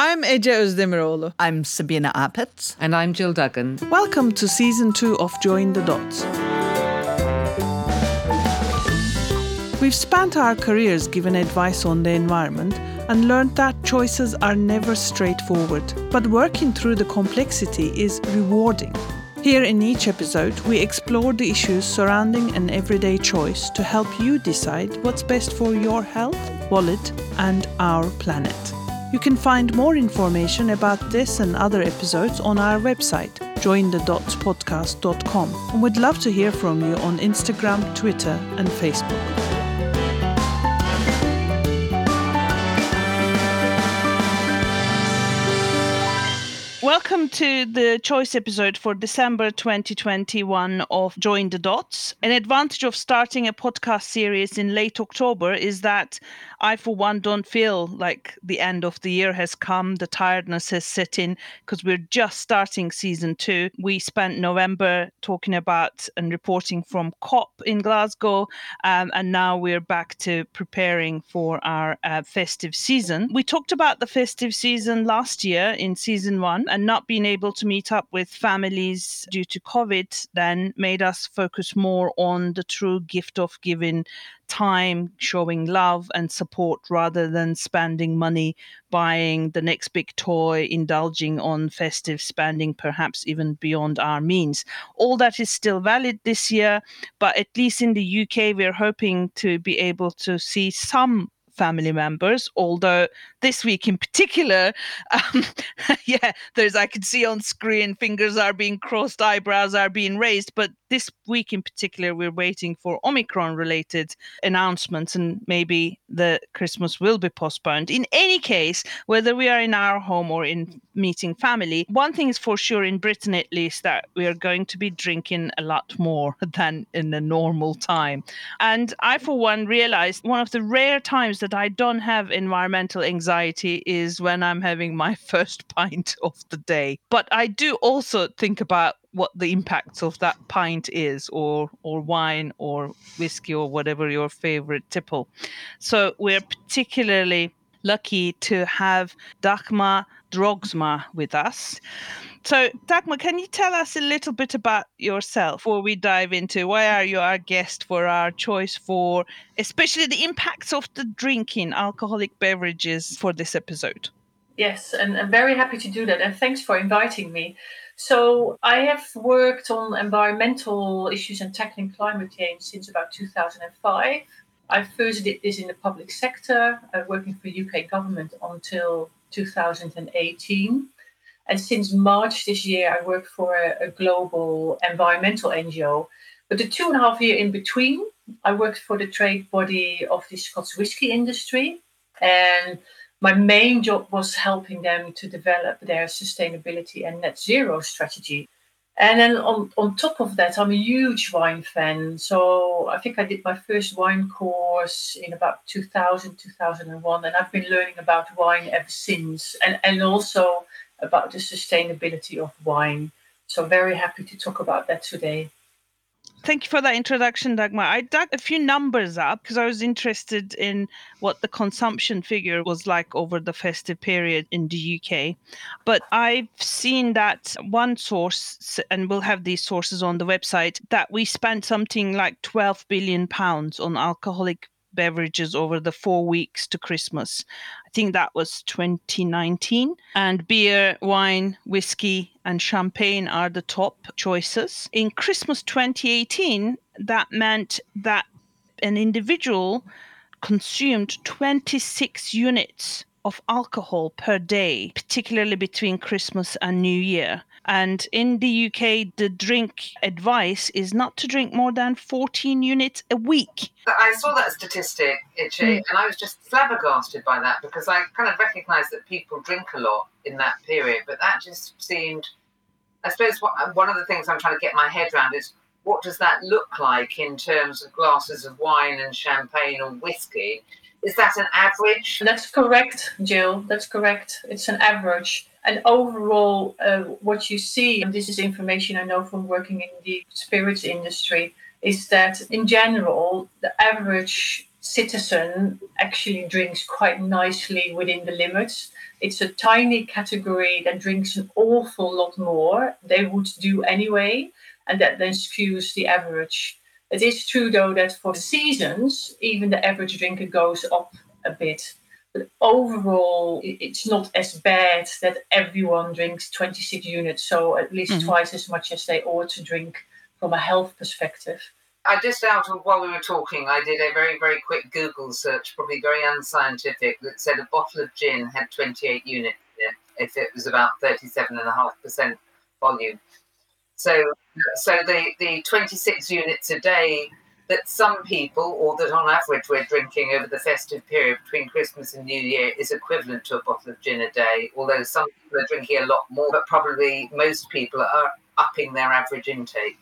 I'm Ece Özdemiroğlu. I'm Sabina Apitz. And I'm Jill Duggan. Welcome to season two of Join the Dots. We've spent our careers giving advice on the environment and learned that choices are never straightforward, but working through the complexity is rewarding. Here in each episode, we explore the issues surrounding an everyday choice to help you decide what's best for your health, wallet, and our planet. You can find more information about this and other episodes on our website, jointhedotspodcast.com, and we'd love to hear from you on Instagram, Twitter, and Facebook. Welcome to the choice episode for December 2021 of Join the Dots. An advantage of starting a podcast series in late October is that I, for one, don't feel like the end of the year has come. The tiredness has set in because we're just starting season two. We spent November talking about and reporting from COP in Glasgow, um, and now we're back to preparing for our uh, festive season. We talked about the festive season last year in season one, and not being able to meet up with families due to COVID then made us focus more on the true gift of giving time showing love and support rather than spending money buying the next big toy, indulging on festive spending, perhaps even beyond our means. All that is still valid this year, but at least in the UK, we're hoping to be able to see some family members, although this week in particular, um, yeah, there's, I can see on screen, fingers are being crossed, eyebrows are being raised, but this week in particular, we're waiting for Omicron related announcements and maybe the Christmas will be postponed. In any case, whether we are in our home or in meeting family, one thing is for sure in Britain at least that we are going to be drinking a lot more than in a normal time. And I, for one, realized one of the rare times that I don't have environmental anxiety is when I'm having my first pint of the day. But I do also think about what the impacts of that pint is or or wine or whiskey or whatever your favorite tipple so we're particularly lucky to have dagmar Droogsma with us. So dagmar can you tell us a little bit about yourself before we dive into why are you our guest for our choice for especially the impacts of the drinking alcoholic beverages for this episode? Yes and i'm very happy to do that and thanks for inviting me. So I have worked on environmental issues and tackling climate change since about 2005. I first did this in the public sector, uh, working for UK government until 2018. And since March this year, I work for a, a global environmental NGO. But the two and a half year in between, I worked for the trade body of the Scots whisky industry. And my main job was helping them to develop their sustainability and net zero strategy. And then on, on top of that, I'm a huge wine fan. So I think I did my first wine course in about 2000, 2001. And I've been learning about wine ever since and, and also about the sustainability of wine. So very happy to talk about that today. Thank you for that introduction, Dagmar. I dug a few numbers up because I was interested in what the consumption figure was like over the festive period in the UK. But I've seen that one source, and we'll have these sources on the website, that we spent something like 12 billion pounds on alcoholic beverages over the four weeks to Christmas. I think that was 2019. And beer, wine, whiskey, and champagne are the top choices. In Christmas 2018, that meant that an individual consumed 26 units of alcohol per day, particularly between Christmas and New Year. And in the UK, the drink advice is not to drink more than 14 units a week. I saw that statistic, Ece, mm. and I was just flabbergasted by that because I kind of recognised that people drink a lot in that period, but that just seemed. I suppose what, one of the things I'm trying to get my head around is what does that look like in terms of glasses of wine and champagne or whiskey? Is that an average? That's correct, Jill. That's correct. It's an average. And overall, uh, what you see, and this is information I know from working in the spirits industry, is that in general, the average citizen actually drinks quite nicely within the limits. It's a tiny category that drinks an awful lot more they would do anyway, and that then skews the average. It is true though that for seasons, even the average drinker goes up a bit. But overall, it's not as bad that everyone drinks 26 units, so at least mm-hmm. twice as much as they ought to drink from a health perspective. I just out of while we were talking, I did a very, very quick Google search, probably very unscientific, that said a bottle of gin had 28 units in it if it was about 37.5% volume. So, so the, the 26 units a day that some people, or that on average we're drinking over the festive period between Christmas and New Year, is equivalent to a bottle of gin a day. Although some people are drinking a lot more, but probably most people are upping their average intake.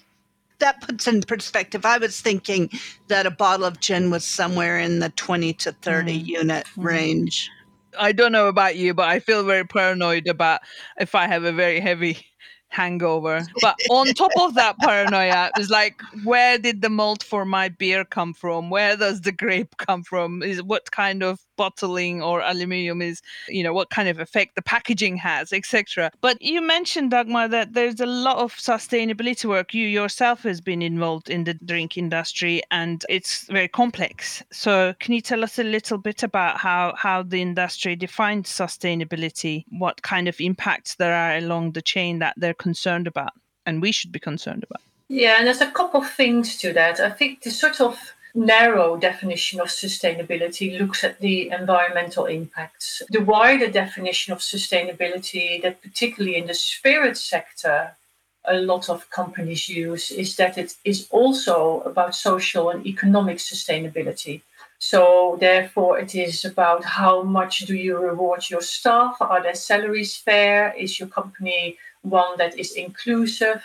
That puts in perspective. I was thinking that a bottle of gin was somewhere in the 20 to 30 mm. unit mm. range. I don't know about you, but I feel very paranoid about if I have a very heavy hangover. But on top of that paranoia, it's like, where did the malt for my beer come from? Where does the grape come from? Is what kind of bottling or aluminium is, you know, what kind of effect the packaging has, etc. But you mentioned, Dagmar, that there's a lot of sustainability work. You yourself has been involved in the drink industry and it's very complex. So can you tell us a little bit about how, how the industry defines sustainability, what kind of impacts there are along the chain that they're concerned about and we should be concerned about? Yeah, and there's a couple of things to that. I think the sort of narrow definition of sustainability looks at the environmental impacts. The wider definition of sustainability, that particularly in the spirit sector, a lot of companies use, is that it is also about social and economic sustainability. So, therefore, it is about how much do you reward your staff? Are their salaries fair? Is your company one that is inclusive?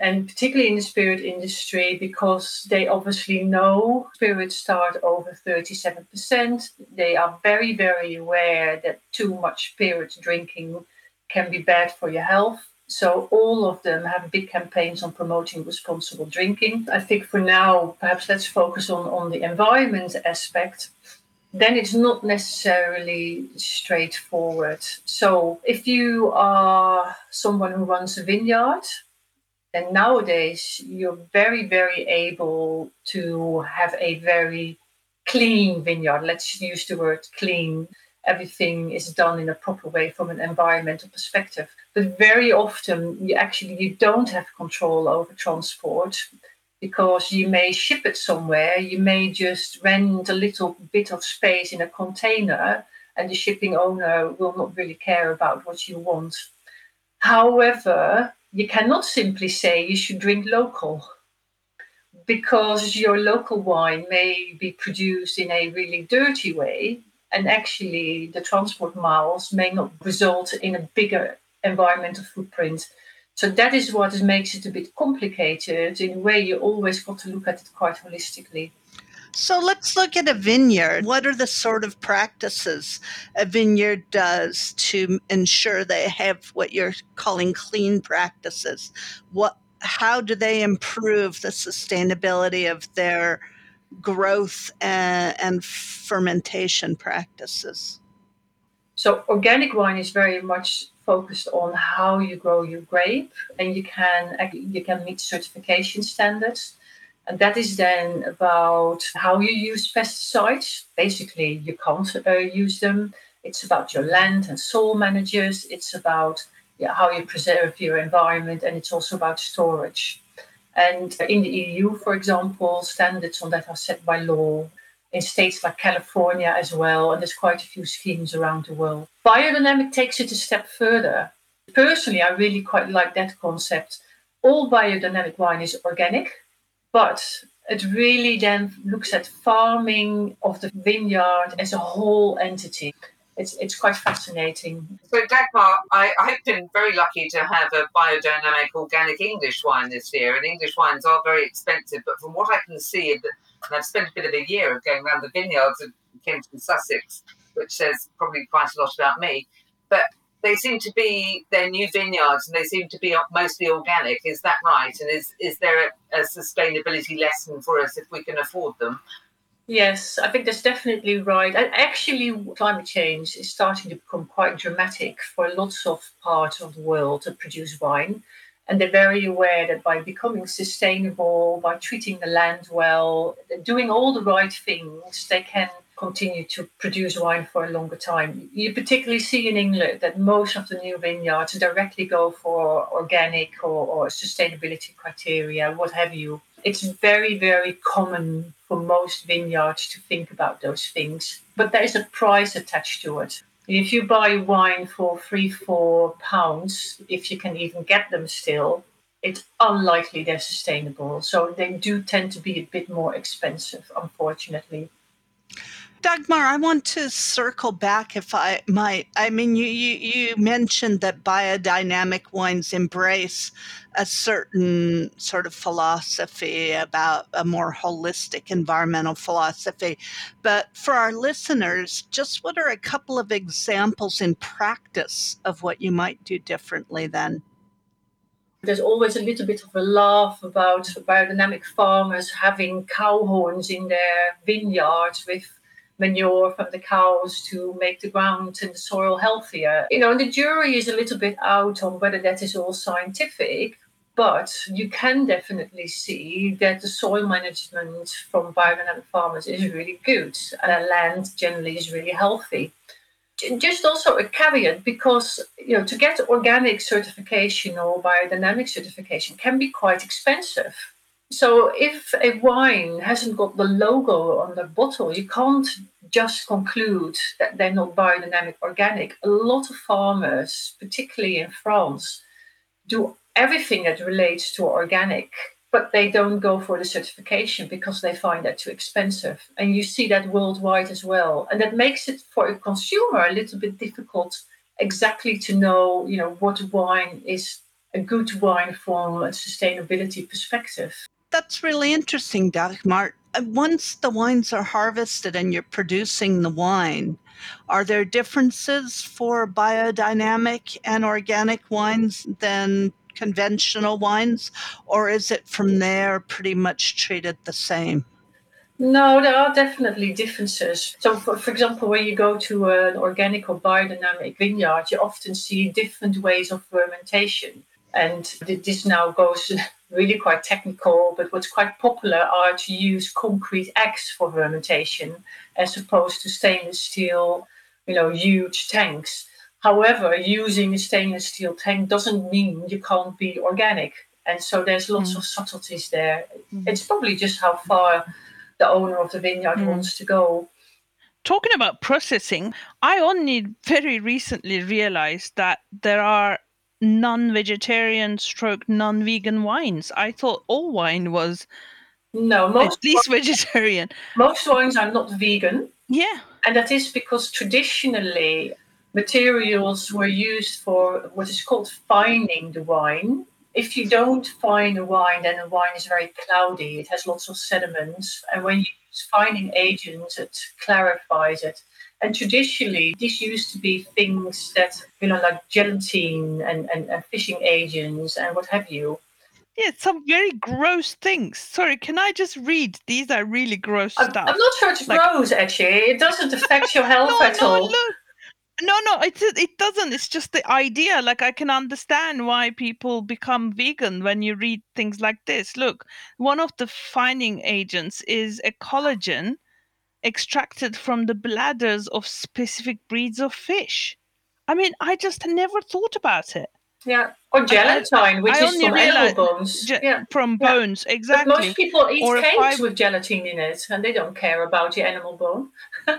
And particularly in the spirit industry because they obviously know spirits start over 37%. They are very, very aware that too much spirit drinking can be bad for your health. So all of them have big campaigns on promoting responsible drinking. I think for now, perhaps let's focus on, on the environment aspect. Then it's not necessarily straightforward. So if you are someone who runs a vineyard, and nowadays, you're very, very able to have a very clean vineyard. Let's use the word clean. Everything is done in a proper way from an environmental perspective. But very often, you actually you don't have control over transport because you may ship it somewhere. You may just rent a little bit of space in a container, and the shipping owner will not really care about what you want. However, you cannot simply say you should drink local because your local wine may be produced in a really dirty way and actually the transport miles may not result in a bigger environmental footprint. So that is what makes it a bit complicated in a way you always got to look at it quite holistically so let's look at a vineyard. What are the sort of practices a vineyard does to ensure they have what you're calling clean practices? What how do they improve the sustainability of their growth and, and fermentation practices? So organic wine is very much focused on how you grow your grape and you can you can meet certification standards and that is then about how you use pesticides. Basically, you can't uh, use them. It's about your land and soil managers. It's about yeah, how you preserve your environment, and it's also about storage. And in the EU, for example, standards on that are set by law. In states like California as well, and there's quite a few schemes around the world. Biodynamic takes it a step further. Personally, I really quite like that concept. All biodynamic wine is organic, but it really then looks at farming of the vineyard as a whole entity. It's, it's quite fascinating. So, Dagmar, I, I've been very lucky to have a biodynamic organic English wine this year, and English wines are very expensive. But from what I can see, and I've spent a bit of a year of going around the vineyards of Kent and Sussex, which says probably quite a lot about me. But they seem to be their new vineyards and they seem to be mostly organic. Is that right? And is is there a, a, sustainability lesson for us if we can afford them? Yes, I think that's definitely right. And actually, climate change is starting to become quite dramatic for lots of parts of the world that produce wine. And they're very aware that by becoming sustainable, by treating the land well, doing all the right things, they can continue to produce wine for a longer time. You particularly see in England that most of the new vineyards directly go for organic or, or sustainability criteria, what have you. It's very, very common for most vineyards to think about those things, but there is a price attached to it. If you buy wine for three, four pounds, if you can even get them still, it's unlikely they're sustainable. So they do tend to be a bit more expensive, unfortunately. Dagmar, I want to circle back if I might. I mean, you, you, you mentioned that biodynamic wines embrace a certain sort of philosophy about a more holistic environmental philosophy. But for our listeners, just what are a couple of examples in practice of what you might do differently then? There's always a little bit of a laugh about biodynamic farmers having cow horns in their vineyards with manure from the cows to make the ground and the soil healthier. You know, and the jury is a little bit out on whether that is all scientific, but you can definitely see that the soil management from biodynamic farmers is really good and land generally is really healthy. Just also a caveat because you know to get organic certification or biodynamic certification can be quite expensive so if a wine hasn't got the logo on the bottle, you can't just conclude that they're not biodynamic organic. A lot of farmers, particularly in France, do everything that relates to organic, but they don't go for the certification because they find that too expensive. And you see that worldwide as well. And that makes it for a consumer a little bit difficult exactly to know, you know, what wine is a good wine from a sustainability perspective that's really interesting, Dagmar. Uh, once the wines are harvested and you're producing the wine, are there differences for biodynamic and organic wines than conventional wines, or is it from there pretty much treated the same? No, there are definitely differences. So, for, for example, when you go to an organic or biodynamic vineyard, you often see different ways of fermentation. And this now goes really quite technical, but what's quite popular are to use concrete eggs for fermentation as opposed to stainless steel, you know, huge tanks. However, using a stainless steel tank doesn't mean you can't be organic. And so there's lots mm. of subtleties there. Mm. It's probably just how far the owner of the vineyard mm. wants to go. Talking about processing, I only very recently realized that there are non-vegetarian stroke non-vegan wines. I thought all wine was no most at least vegetarian. Most wines are not vegan. Yeah. And that is because traditionally materials were used for what is called fining the wine. If you don't fine a wine, then the wine is very cloudy. It has lots of sediments. And when you use fining agents, it clarifies it. And traditionally, this used to be things that, you know, like gelatine and, and, and fishing agents and what have you. Yeah, some very gross things. Sorry, can I just read? These are really gross I'm, stuff. I'm not sure it's like, gross, actually. It doesn't affect your health no, at no, all. Look. No, no, it it doesn't. It's just the idea. Like I can understand why people become vegan when you read things like this. Look, one of the fining agents is a collagen extracted from the bladders of specific breeds of fish. I mean, I just never thought about it. Yeah, or gelatine, which I is from animal bones. Ge- yeah. From yeah. bones, exactly. But most people eat or cakes I... with gelatin in it, and they don't care about the animal bone.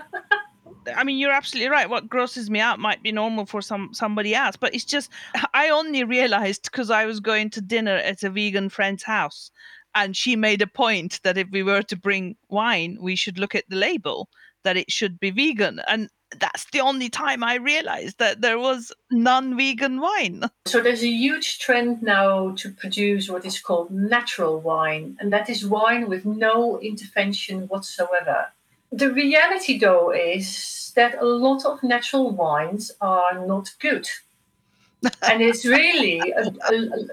I mean, you're absolutely right. What grosses me out might be normal for some somebody else, but it's just I only realized because I was going to dinner at a vegan friend's house, and she made a point that if we were to bring wine, we should look at the label that it should be vegan. And that's the only time I realized that there was non vegan wine. So there's a huge trend now to produce what is called natural wine, and that is wine with no intervention whatsoever. The reality, though, is that a lot of natural wines are not good and it's really a, a, a,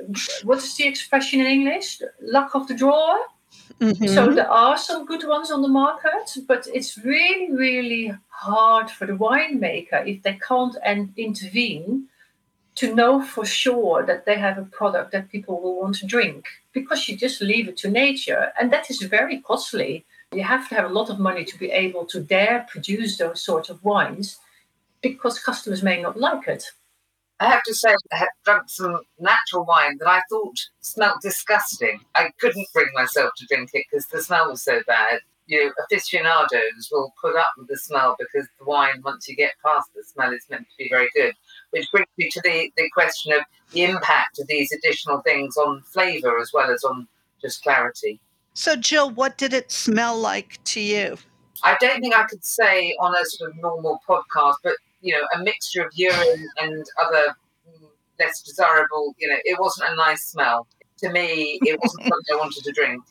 what's the expression in English? Luck of the draw. Mhm. So there are some good ones on the market, but it's really, really hard for the winemaker if they can't en- intervene to know for sure that they have a product that people will want to drink because you just leave it to nature, and that is very costly. You have to have a lot of money to be able to dare produce those sorts of wines because customers may not like it. I have to say, I had drunk some natural wine that I thought smelt disgusting. I couldn't bring myself to drink it because the smell was so bad. You know, aficionados will put up with the smell because the wine, once you get past the smell, is meant to be very good. Which brings me to the, the question of the impact of these additional things on flavour as well as on just clarity. So, Jill, what did it smell like to you? I don't think I could say on a sort of normal podcast, but you know, a mixture of urine and other mm, less desirable. You know, it wasn't a nice smell to me. It wasn't something I wanted to drink.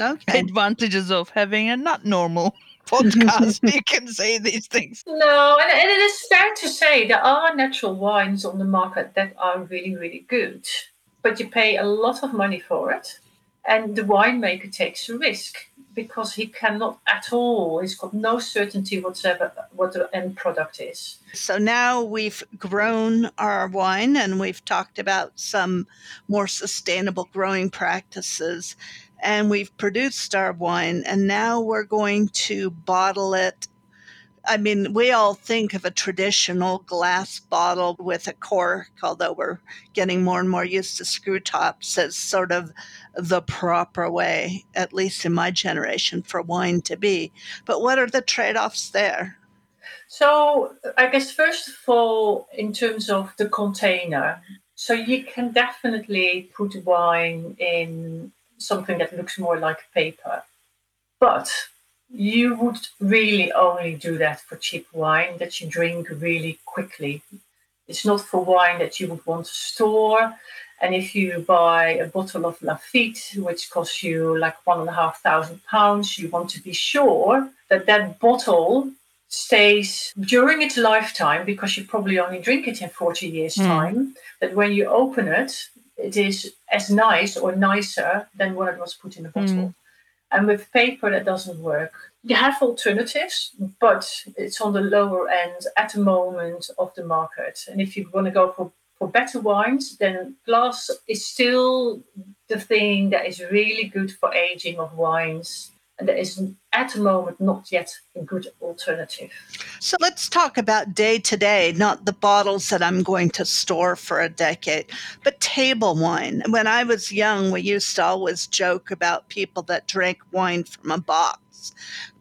Okay. Advantages of having a not normal podcast. you can say these things. No, and, and it is fair to say there are natural wines on the market that are really, really good, but you pay a lot of money for it, and the winemaker takes a risk because he cannot at all. He's got no certainty whatsoever what the end product is. So now we've grown our wine and we've talked about some more sustainable growing practices and we've produced our wine and now we're going to bottle it. I mean, we all think of a traditional glass bottle with a cork, although we're getting more and more used to screw tops as sort of the proper way, at least in my generation, for wine to be. But what are the trade offs there? So, I guess first of all, in terms of the container, so you can definitely put wine in something that looks more like paper, but you would really only do that for cheap wine that you drink really quickly. It's not for wine that you would want to store. And if you buy a bottle of Lafite, which costs you like one and a half thousand pounds, you want to be sure that that bottle stays during its lifetime because you probably only drink it in 40 years' Mm. time. That when you open it, it is as nice or nicer than when it was put in the bottle. And with paper, that doesn't work. You have alternatives, but it's on the lower end at the moment of the market. And if you want to go for, for better wines, then glass is still the thing that is really good for aging of wines. That is at the moment not yet a good alternative. So let's talk about day to day, not the bottles that I'm going to store for a decade, but table wine. When I was young, we used to always joke about people that drank wine from a box.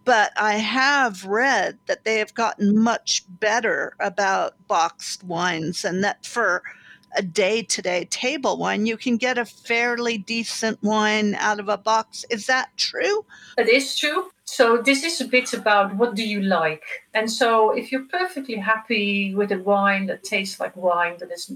But I have read that they have gotten much better about boxed wines and that for a day to day table wine, you can get a fairly decent wine out of a box. Is that true? It is true. So this is a bit about what do you like. And so if you're perfectly happy with a wine that tastes like wine, that is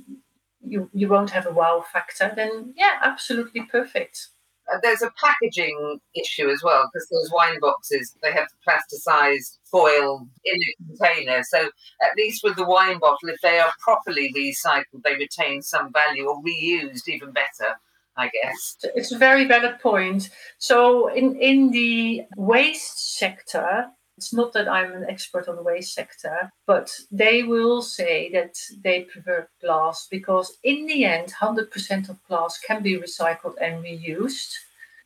you you won't have a wow factor, then yeah, absolutely perfect. Uh, There's a packaging issue as well because those wine boxes they have plasticized foil in a container. So at least with the wine bottle, if they are properly recycled, they retain some value or reused even better. I guess. It's a very valid point. So in in the waste sector, it's not that I'm an expert on the waste sector, but they will say that they prefer glass because in the end, 100% of glass can be recycled and reused.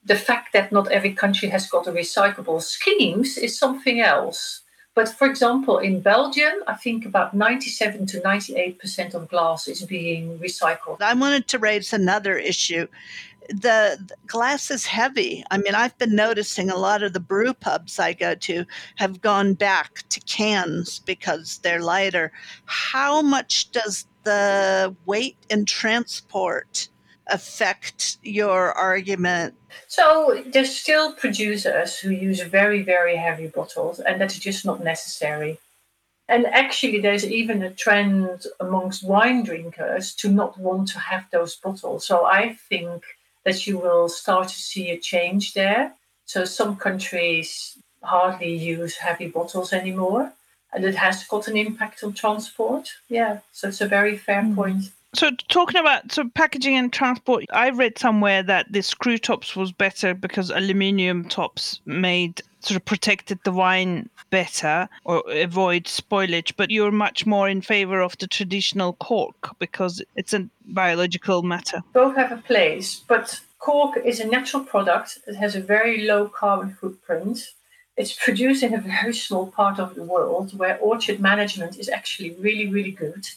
The fact that not every country has got a recyclable schemes is something else. But for example, in Belgium, I think about 97 to 98% of glass is being recycled. I wanted to raise another issue. The, glass is heavy. I mean, I've been noticing a lot of the brew pubs I go to have gone back to cans because they're lighter. How much does the weight and transport affect your argument? So there's still producers who use very, very heavy bottles, and that's just not necessary. And actually, there's even a trend amongst wine drinkers to not want to have those bottles. So I think that you will start to see a change there. So some countries hardly use heavy bottles anymore, and it has got an impact on transport. Yeah, so it's a very fair Mm. point. So talking about so packaging and transport, I read somewhere that the screw tops was better because aluminium tops made sort of protected the wine better or avoid spoilage. But you're much more in favor of the traditional cork because it's a biological matter. Both have a place, but cork is a natural product. It has a very low carbon footprint. It's produced in a very small part of the world where orchard management is actually really, really good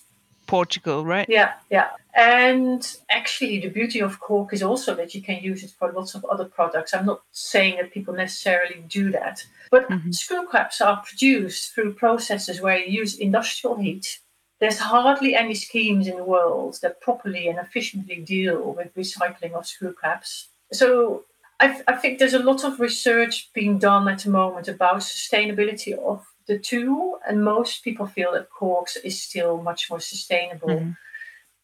Portugal, right? Yeah, yeah. And actually, the beauty of cork is also that you can use it for lots of other products. I'm not saying that people necessarily do that, but mm-hmm. screw caps are produced through processes where you use industrial heat. There's hardly any schemes in the world that properly and efficiently deal with recycling of screw caps. So I, I think there's a lot of research being done at the moment about sustainability of the two, and most people feel that corks is still much more sustainable. Mm-hmm.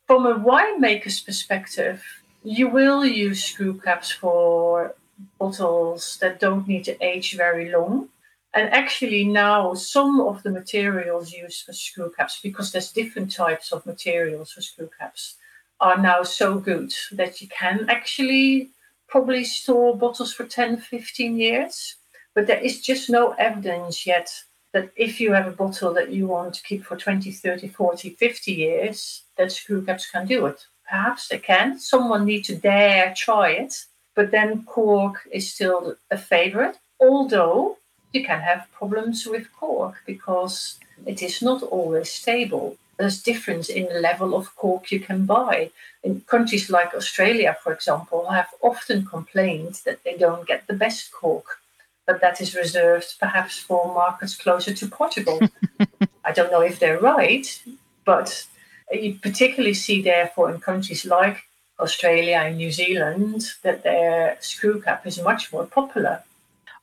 From a winemaker's perspective, you will use screw caps for bottles that don't need to age very long. And actually, now some of the materials used for screw caps, because there's different types of materials for screw caps, are now so good that you can actually probably store bottles for 10, 15 years. But there is just no evidence yet that if you have a bottle that you want to keep for 20, 30, 40, 50 years, that screw caps can do it. Perhaps they can. Someone needs to dare try it. But then cork is still a favorite, although you can have problems with cork because it is not always stable. There's difference in the level of cork you can buy. In countries like Australia, for example, have often complained that they don't get the best cork but that is reserved perhaps for markets closer to Portugal. I don't know if they're right, but you particularly see, therefore, in countries like Australia and New Zealand that their screw cap is much more popular.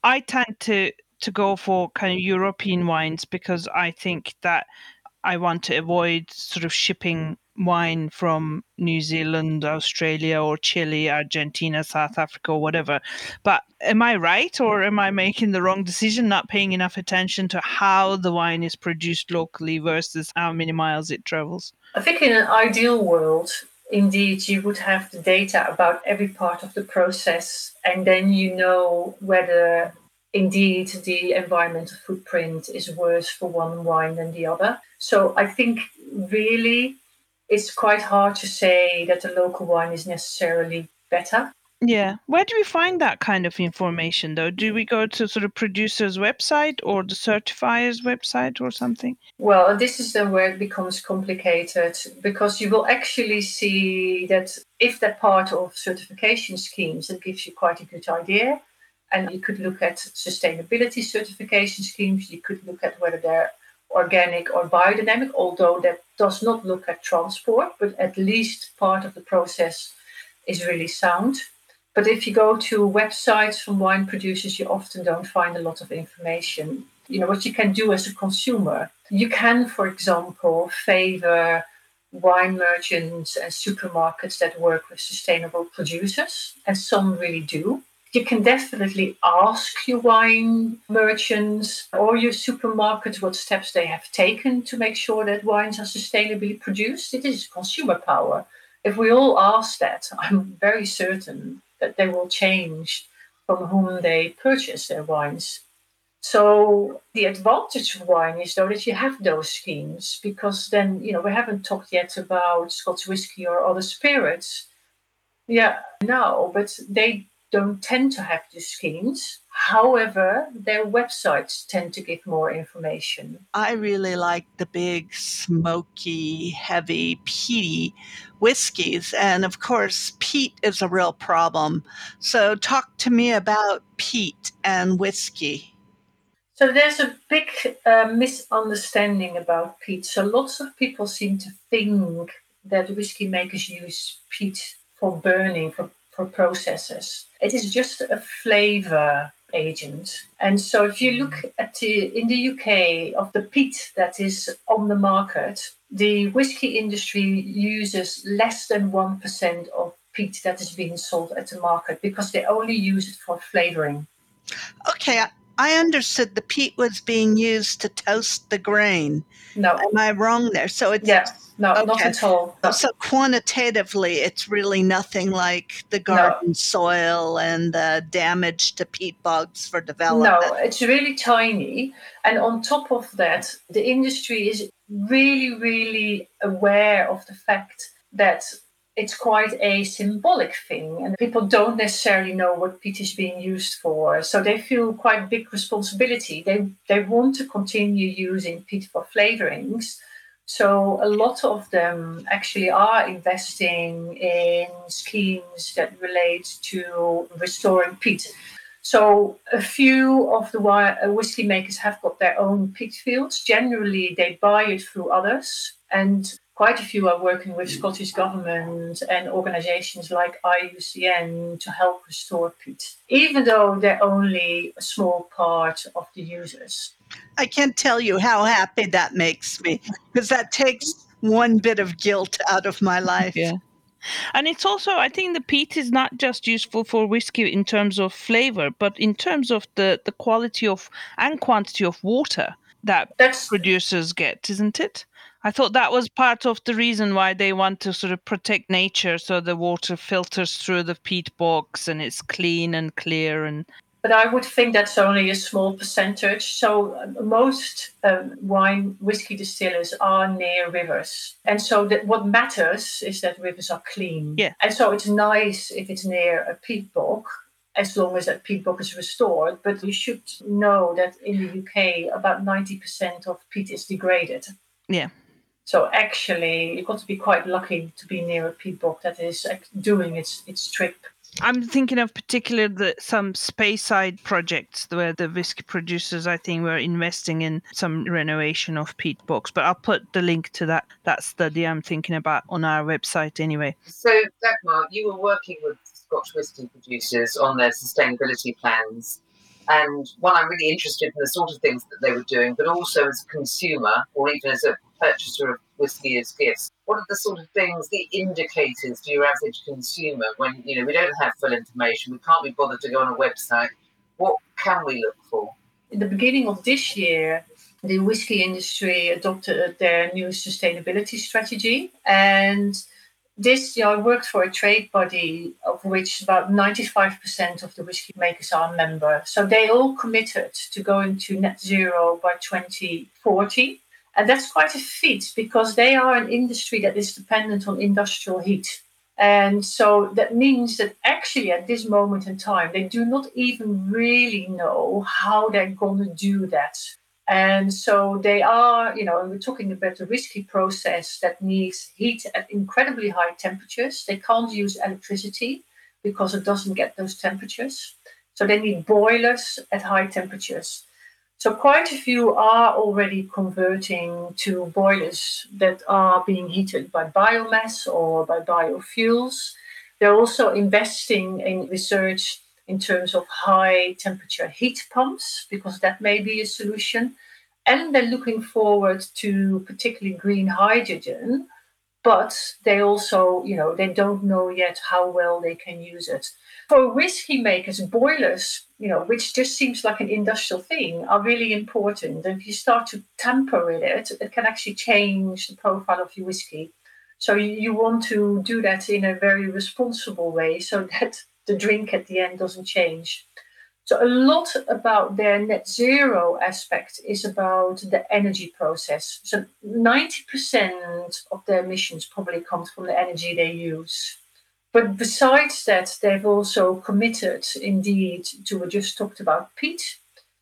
I tend to to go for kind of European wines because I think that I want to avoid sort of shipping wine from New Zealand, Australia, or Chile, Argentina, South Africa, or whatever. But am I right, or am I making the wrong decision, not paying enough attention to how the wine is produced locally versus how many miles it travels? I think in an ideal world, indeed, you would have the data about every part of the process, and then you know whether indeed the environmental footprint is worse for one wine than the other. So I think really it's quite hard to say that the local wine is necessarily better. Yeah. Where do we find that kind of information though? Do we go to sort of producer's website or the certifier's website or something? Well, this is then where it becomes complicated because you will actually see that if they're part of certification schemes, it gives you quite a good idea. And you could look at sustainability certification schemes, you could look at whether they're organic or biodynamic, although that does not look at transport, but at least part of the process is really sound. But if you go to websites from wine producers, you often don't find a lot of information. You know, what you can do as a consumer, you can, for example, favor wine merchants and supermarkets that work with sustainable producers, and some really do you can definitely ask your wine merchants or your supermarkets what steps they have taken to make sure that wines are sustainably produced. It is consumer power. If we all ask that, I'm very certain that they will change from whom they purchase their wines. So the advantage of wine is though that you have those schemes because then you know we haven't talked yet about Scotch whiskey or other spirits. Yeah, no, but they don't tend to have the schemes. However, their websites tend to give more information. I really like the big, smoky, heavy, peaty whiskeys. And of course, peat is a real problem. So, talk to me about peat and whiskey. So, there's a big uh, misunderstanding about peat. So, lots of people seem to think that whiskey makers use peat for burning, for for processes. It is just a flavor agent. And so if you look at the in the UK of the peat that is on the market, the whiskey industry uses less than 1% of peat that is being sold at the market because they only use it for flavoring. Okay, I understood the peat was being used to toast the grain. No. Am I wrong there? So it's yeah, no, okay. not at all. No. So quantitatively, it's really nothing like the garden no. soil and the damage to peat bogs for development. No, it's really tiny. And on top of that, the industry is really, really aware of the fact that it's quite a symbolic thing and people don't necessarily know what peat is being used for. So they feel quite big responsibility. They they want to continue using peat for flavorings. So a lot of them actually are investing in schemes that relate to restoring peat. So a few of the uh, whiskey makers have got their own peat fields. Generally they buy it through others and quite a few are working with Scottish government and organizations like IUCN to help restore peat, even though they're only a small part of the users. I can't tell you how happy that makes me because that takes one bit of guilt out of my life. Yeah. And it's also, I think the peat is not just useful for whiskey in terms of flavor, but in terms of the, the quality of and quantity of water that That's, producers get, isn't it? I thought that was part of the reason why they want to sort of protect nature so the water filters through the peat bogs and it's clean and clear and but I would think that's only a small percentage. So uh, most um, wine whiskey distillers are near rivers, and so that what matters is that rivers are clean. Yeah. And so it's nice if it's near a peat bog, as long as that peat bog is restored. But you should know that in the UK, about ninety percent of peat is degraded. Yeah. So actually, you've got to be quite lucky to be near a peat bog that is doing its its trip. I'm thinking of particularly the, some Speyside projects where the whiskey producers, I think, were investing in some renovation of peat bogs. But I'll put the link to that that study I'm thinking about on our website anyway. So, Dagmar, you were working with Scotch whiskey producers on their sustainability plans. And one, I'm really interested in the sort of things that they were doing, but also as a consumer or even as a purchaser of whiskey as gifts. What are the sort of things, the indicators to your average consumer when you know we don't have full information, we can't be bothered to go on a website? What can we look for? In the beginning of this year, the whiskey industry adopted their new sustainability strategy and this year I worked for a trade body of which about 95% of the whiskey makers are a member. So they all committed to going to net zero by 2040. And that's quite a feat because they are an industry that is dependent on industrial heat. And so that means that actually at this moment in time, they do not even really know how they're going to do that. And so they are, you know, we're talking about the whiskey process that needs heat at incredibly high temperatures. They can't use electricity because it doesn't get those temperatures. So they need boilers at high temperatures. So quite a few are already converting to boilers that are being heated by biomass or by biofuels. They're also investing in research in terms of high temperature heat pumps because that may be a solution. And they're looking forward to particularly green hydrogen, but they also, you know, they don't know yet how well they can use it for whiskey makers, boilers, you know, which just seems like an industrial thing, are really important. And if you start to tamper with it, it can actually change the profile of your whiskey. So you, want to do that in a very responsible way so that the drink at the end doesn't change. So a lot about their net zero aspect is about the energy process. So 90% of their emissions probably comes from the energy they use. But besides that, they've also committed indeed to what just talked about peat,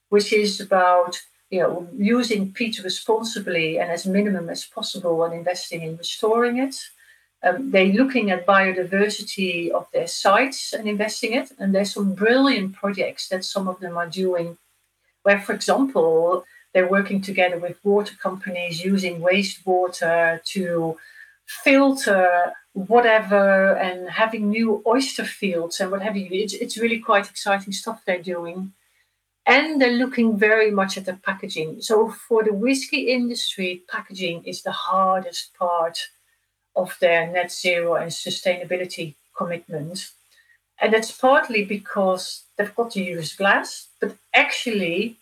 which is about you know using peat responsibly and as minimum as possible and investing in restoring it. Um, they're looking at biodiversity of their sites and investing it. And there's some brilliant projects that some of them are doing, where, for example, they're working together with water companies using wastewater to filter whatever and having new oyster fields and what have you. It's, it's really quite exciting stuff they're doing. And they're looking very much at the packaging. So for the whiskey industry, packaging is the hardest part of their net zero and sustainability commitments. And that's partly because they've got to use glass, but actually,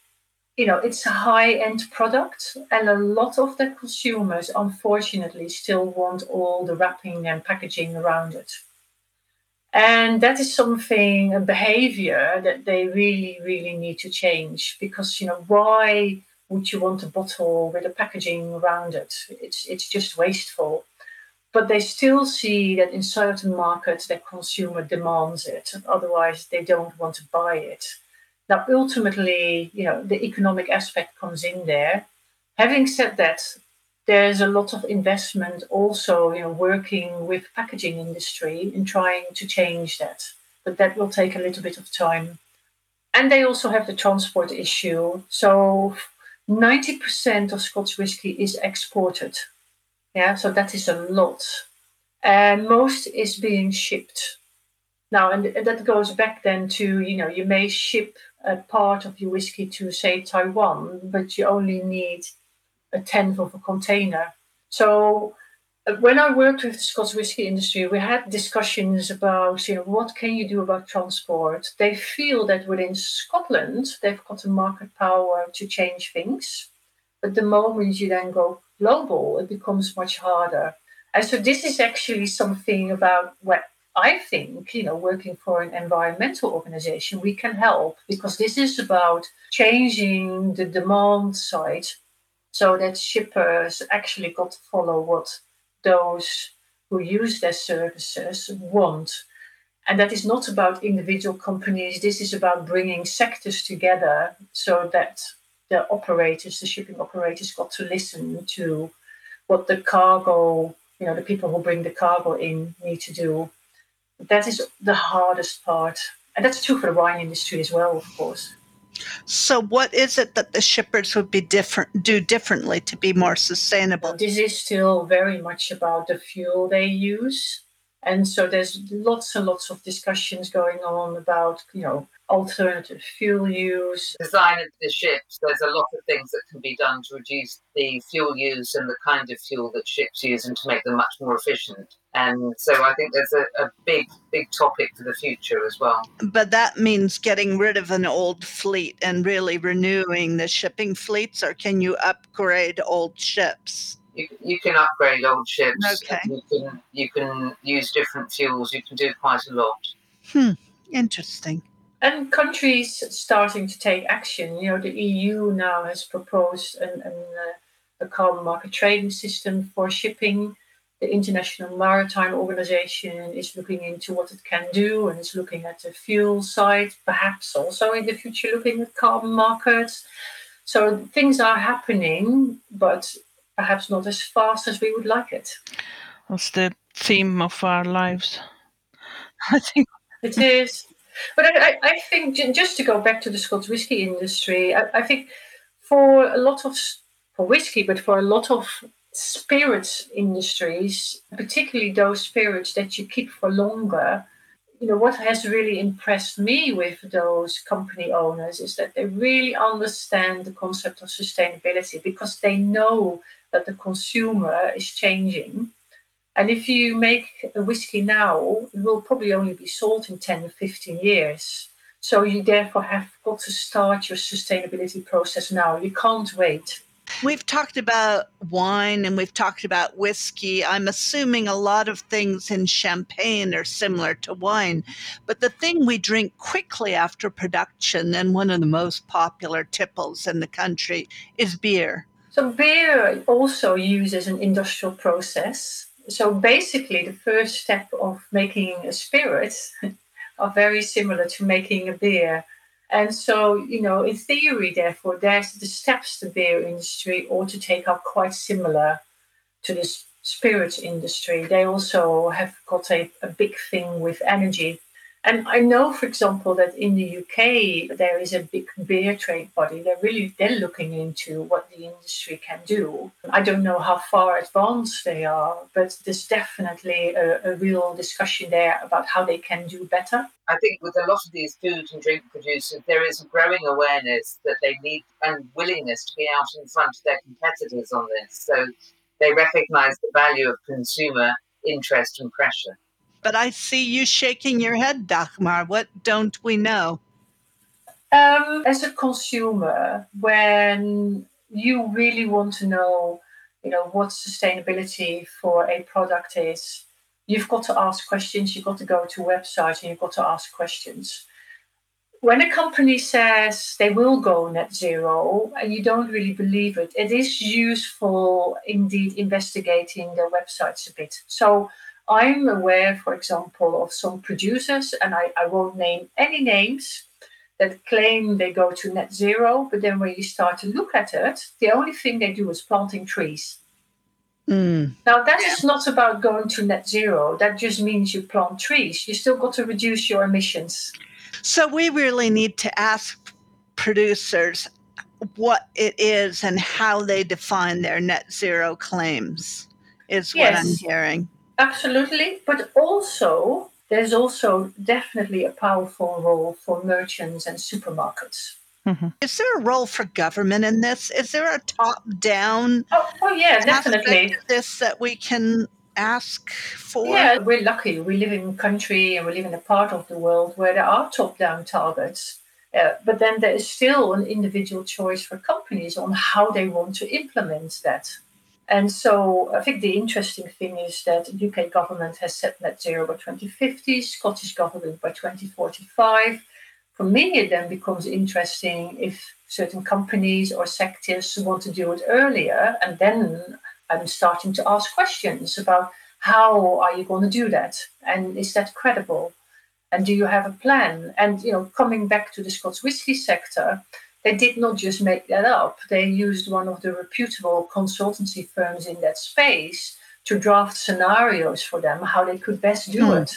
you know, it's a high-end product, and a lot of the consumers, unfortunately, still want all the wrapping and packaging around it. And that is something, a behavior that they really, really need to change because, you know, why would you want a bottle with a packaging around it? It's, it's just wasteful. But they still see that in certain markets, the consumer demands it. Otherwise, they don't want to buy it. Now, ultimately, you know, the economic aspect comes in there. Having said that, there's a lot of investment also, you know, working with packaging industry in trying to change that. But that will take a little bit of time. And they also have the transport issue. So 90% of Scotch whisky is exported. Yeah, so that is a lot. And most is being shipped. Now, and that goes back then to, you know, you may ship a part of your whiskey to, say, Taiwan, but you only need a tenth of a container. So uh, when I worked with the Scots whisky industry, we had discussions about, you know, what can you do about transport? They feel that within Scotland, they've got a market power to change things. But the moment you then go global, it becomes much harder. And so this is actually something about what I think, you know, working for an environmental organization, we can help because this is about changing the demand side so that shippers actually got to follow what those who use their services want. And that is not about individual companies, this is about bringing sectors together so that the operators, the shipping operators, got to listen to what the cargo, you know, the people who bring the cargo in need to do. That is the hardest part. And that's true for the wine industry as well, of course. So, what is it that the shippers would be different do differently to be more sustainable? This is still very much about the fuel they use, and so there's lots and lots of discussions going on about you know alternative fuel use. Design of the ships, there's a lot of things that can be done to reduce the fuel use and the kind of fuel that ships use and to make them much more efficient. And so I think there's a, a big, big topic for the future as well. But that means getting rid of an old fleet and really renewing the shipping fleets, or can you upgrade old ships? You, you can upgrade old ships. Okay. You can you can use different fuels. You can do quite a lot. Hmm. Interesting and countries starting to take action. You know, the EU now has proposed an, an, uh, a carbon market trading system for shipping. The International Maritime Organization is looking into what it can do and is looking at the fuel side, perhaps also in the future looking at carbon markets. So things are happening, but perhaps not as fast as we would like it. That's the theme of our lives. I think it is. But I, I think just to go back to the Scotch whisky industry, I, I think for a lot of for whiskey, but for a lot of spirits industries, particularly those spirits that you keep for longer, you know, what has really impressed me with those company owners is that they really understand the concept of sustainability because they know that the consumer is changing and if you make a whiskey now, it will probably only be sold in 10 or 15 years. So you therefore have got to start your sustainability process now. You can't wait. We've talked about wine and we've talked about whiskey. I'm assuming a lot of things in champagne are similar to wine. But the thing we drink quickly after production, and one of the most popular tipples in the country, is beer. So, beer also uses an industrial process so basically, the first step of making a spirit are very similar to making a beer. And so, you know, in theory, therefore, there's the steps the beer industry ought to take are quite similar to the spirits industry. They also have got a, a big thing with energy. And I know, for example, that in the UK there is a big beer trade body. They're really they're looking into what the industry can do. I don't know how far advanced they are, but there's definitely a, a real discussion there about how they can do better. I think with a lot of these food and drink producers, there is a growing awareness that they need and willingness to be out in front of their competitors on this. So they recognise the value of consumer interest and pressure. But I see you shaking your head, Dagmar. What don't we know? Um, as a consumer, when you really want to know, you know, what sustainability for a product is, you've got to ask questions. You've got to go to websites and you've got to ask questions. When a company says they will go net zero and you don't really believe it, it is useful indeed investigating their websites a bit. So I'm aware, for example, of some producers, and I, I won't name any names, that claim they go to net zero, but then when you start to look at it, the only thing they do is planting trees. Mm. Now, that is not about going to net zero. That just means you plant trees. You still got to reduce your emissions. So, we really need to ask producers what it is and how they define their net zero claims, is yes, what I'm hearing. Absolutely. But also, there's also definitely a powerful role for merchants and supermarkets. Mm-hmm. Is there a role for government in this? Is there a top down? Oh, oh, yeah, definitely. This that we can ask for? Yeah, we're lucky. We live in a country and we live in a part of the world where there are top down targets. Uh, but then there is still an individual choice for companies on how they want to implement that. And so I think the interesting thing is that the UK government has set net zero by 2050, Scottish government by 2045. For me, it then becomes interesting if certain companies or sectors want to do it earlier. And then I'm starting to ask questions about how are you going to do that? And is that credible? And do you have a plan? And you know, coming back to the Scots whisky sector, they did not just make that up. They used one of the reputable consultancy firms in that space to draft scenarios for them how they could best do mm. it.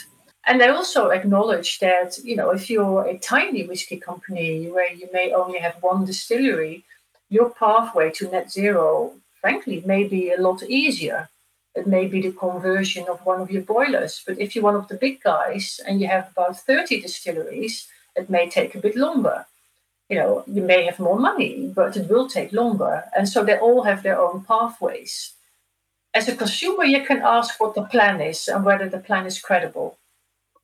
And they also acknowledge that, you know, if you're a tiny whiskey company where you may only have one distillery, your pathway to net zero, frankly, may be a lot easier. It may be the conversion of one of your boilers. But if you're one of the big guys and you have about 30 distilleries, it may take a bit longer you know, you may have more money, but it will take longer. And so they all have their own pathways. As a consumer, you can ask what the plan is and whether the plan is credible.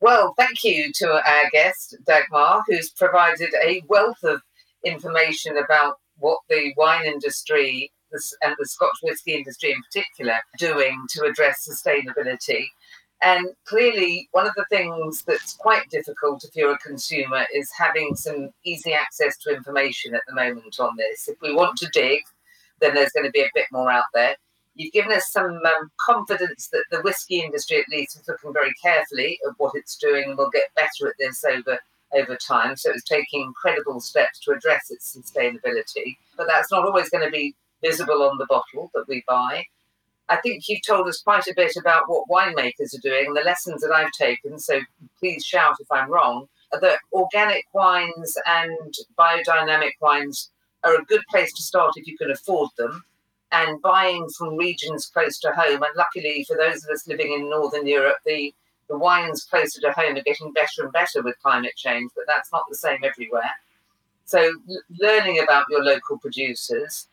Well, thank you to our guest, Dagmar, who's provided a wealth of information about what the wine industry and the Scotch whisky industry in particular doing to address sustainability. And clearly, one of the things that's quite difficult if you're a consumer is having some easy access to information at the moment on this. If we want to dig, then there's going to be a bit more out there. You've given us some um, confidence that the whisky industry, at least, is looking very carefully at what it's doing and will get better at this over over time. So it's taking incredible steps to address its sustainability. But that's not always going to be visible on the bottle that we buy. I think you've told us quite a bit about what winemakers are doing and the lessons that I've taken. So please shout if I'm wrong. That organic wines and biodynamic wines are a good place to start if you can afford them. And buying from regions close to home. And luckily for those of us living in Northern Europe, the, the wines closer to home are getting better and better with climate change, but that's not the same everywhere. So, learning about your local producers,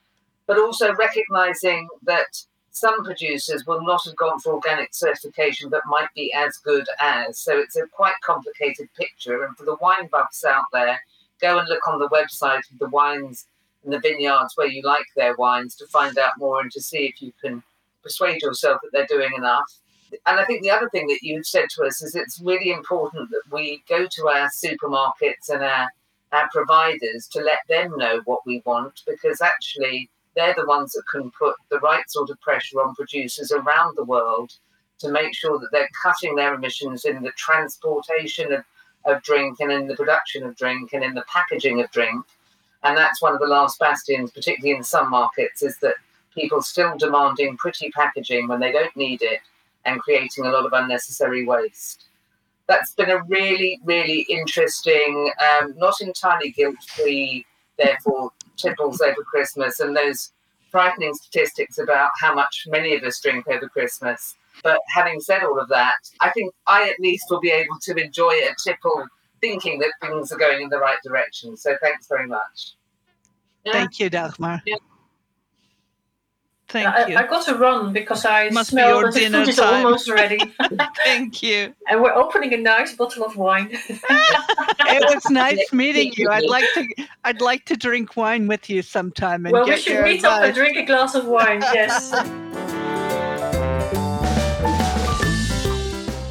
but also recognizing that some producers will not have gone for organic certification but might be as good as. So it's a quite complicated picture. And for the wine buffs out there, go and look on the website of the wines and the vineyards where you like their wines to find out more and to see if you can persuade yourself that they're doing enough. And I think the other thing that you've said to us is it's really important that we go to our supermarkets and our, our providers to let them know what we want because actually they're the ones that can put the right sort of pressure on producers around the world to make sure that they're cutting their emissions in the transportation of, of drink and in the production of drink and in the packaging of drink. And that's one of the last bastions, particularly in some markets, is that people still demanding pretty packaging when they don't need it and creating a lot of unnecessary waste. That's been a really, really interesting, um, not entirely guilt free, therefore Tipples over Christmas and those frightening statistics about how much many of us drink over Christmas. But having said all of that, I think I at least will be able to enjoy a tipple thinking that things are going in the right direction. So thanks very much. Yeah. Thank you, Dagmar. Yeah. Thank I, you. I got to run because I Must be smell your that the dinner food is time. almost ready. Thank you. and we're opening a nice bottle of wine. It was nice meeting you. I'd like to I'd like to drink wine with you sometime and well, we should your meet up and drink a glass of wine. Yes.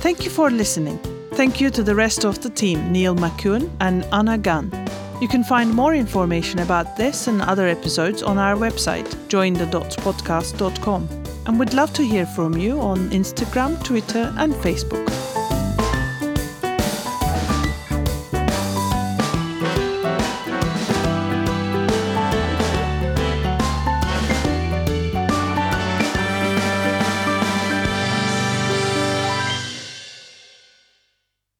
Thank you for listening. Thank you to the rest of the team, Neil McCune and Anna Gunn. You can find more information about this and other episodes on our website, jointhedotspodcast.com. And we'd love to hear from you on Instagram, Twitter, and Facebook.